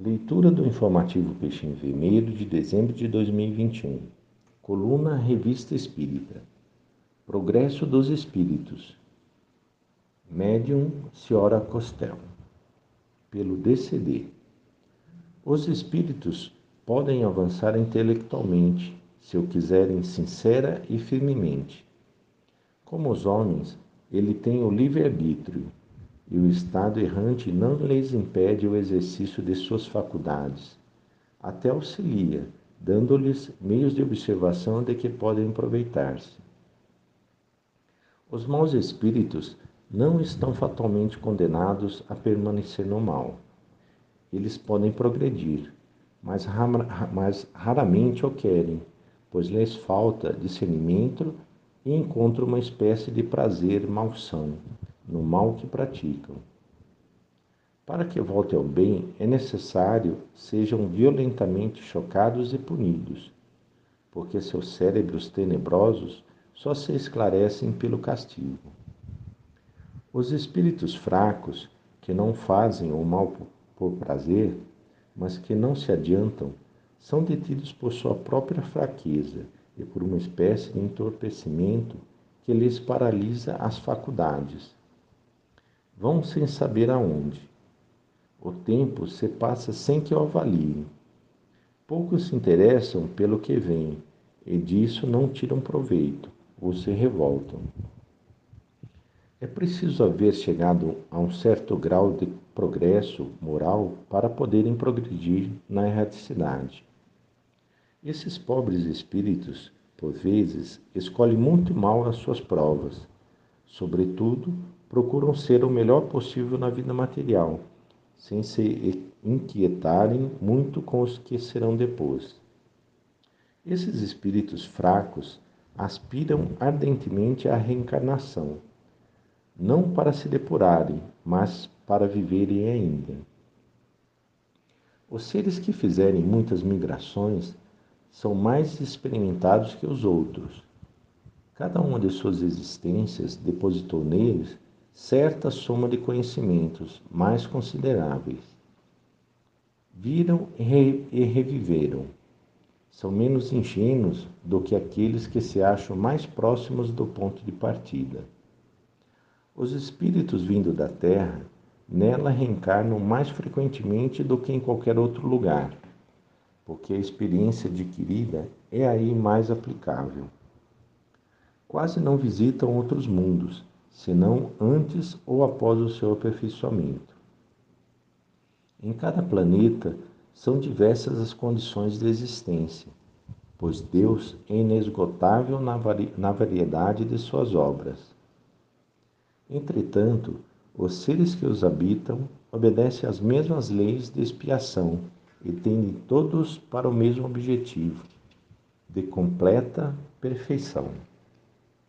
Leitura do informativo Peixinho Vermelho de dezembro de 2021. Coluna Revista Espírita. Progresso dos Espíritos. Médium Ciora Costel. Pelo DCD. Os espíritos podem avançar intelectualmente, se o quiserem sincera e firmemente. Como os homens, ele tem o livre-arbítrio e o estado errante não lhes impede o exercício de suas faculdades, até auxilia, dando-lhes meios de observação de que podem aproveitar-se. Os maus espíritos não estão fatalmente condenados a permanecer no mal. Eles podem progredir, mas, mas raramente o querem, pois lhes falta discernimento e encontram uma espécie de prazer malsão no mal que praticam. Para que volte ao bem, é necessário sejam violentamente chocados e punidos, porque seus cérebros tenebrosos só se esclarecem pelo castigo. Os espíritos fracos, que não fazem o mal por prazer, mas que não se adiantam, são detidos por sua própria fraqueza e por uma espécie de entorpecimento que lhes paralisa as faculdades Vão sem saber aonde. O tempo se passa sem que o avaliem. Poucos se interessam pelo que vem e disso não tiram proveito ou se revoltam. É preciso haver chegado a um certo grau de progresso moral para poderem progredir na erraticidade. Esses pobres espíritos, por vezes, escolhem muito mal as suas provas, sobretudo procuram ser o melhor possível na vida material, sem se inquietarem muito com os que serão depois. Esses espíritos fracos aspiram ardentemente à reencarnação, não para se depurarem, mas para viverem ainda. Os seres que fizerem muitas migrações são mais experimentados que os outros. Cada uma de suas existências depositou neles certa soma de conhecimentos mais consideráveis. Viram e reviveram. São menos ingênuos do que aqueles que se acham mais próximos do ponto de partida. Os espíritos vindo da Terra nela reencarnam mais frequentemente do que em qualquer outro lugar, porque a experiência adquirida é aí mais aplicável. Quase não visitam outros mundos, senão antes ou após o seu aperfeiçoamento. Em cada planeta são diversas as condições de existência, pois Deus é inesgotável na, vari na variedade de suas obras. Entretanto, os seres que os habitam obedecem às mesmas leis de expiação e tendem todos para o mesmo objetivo, de completa perfeição.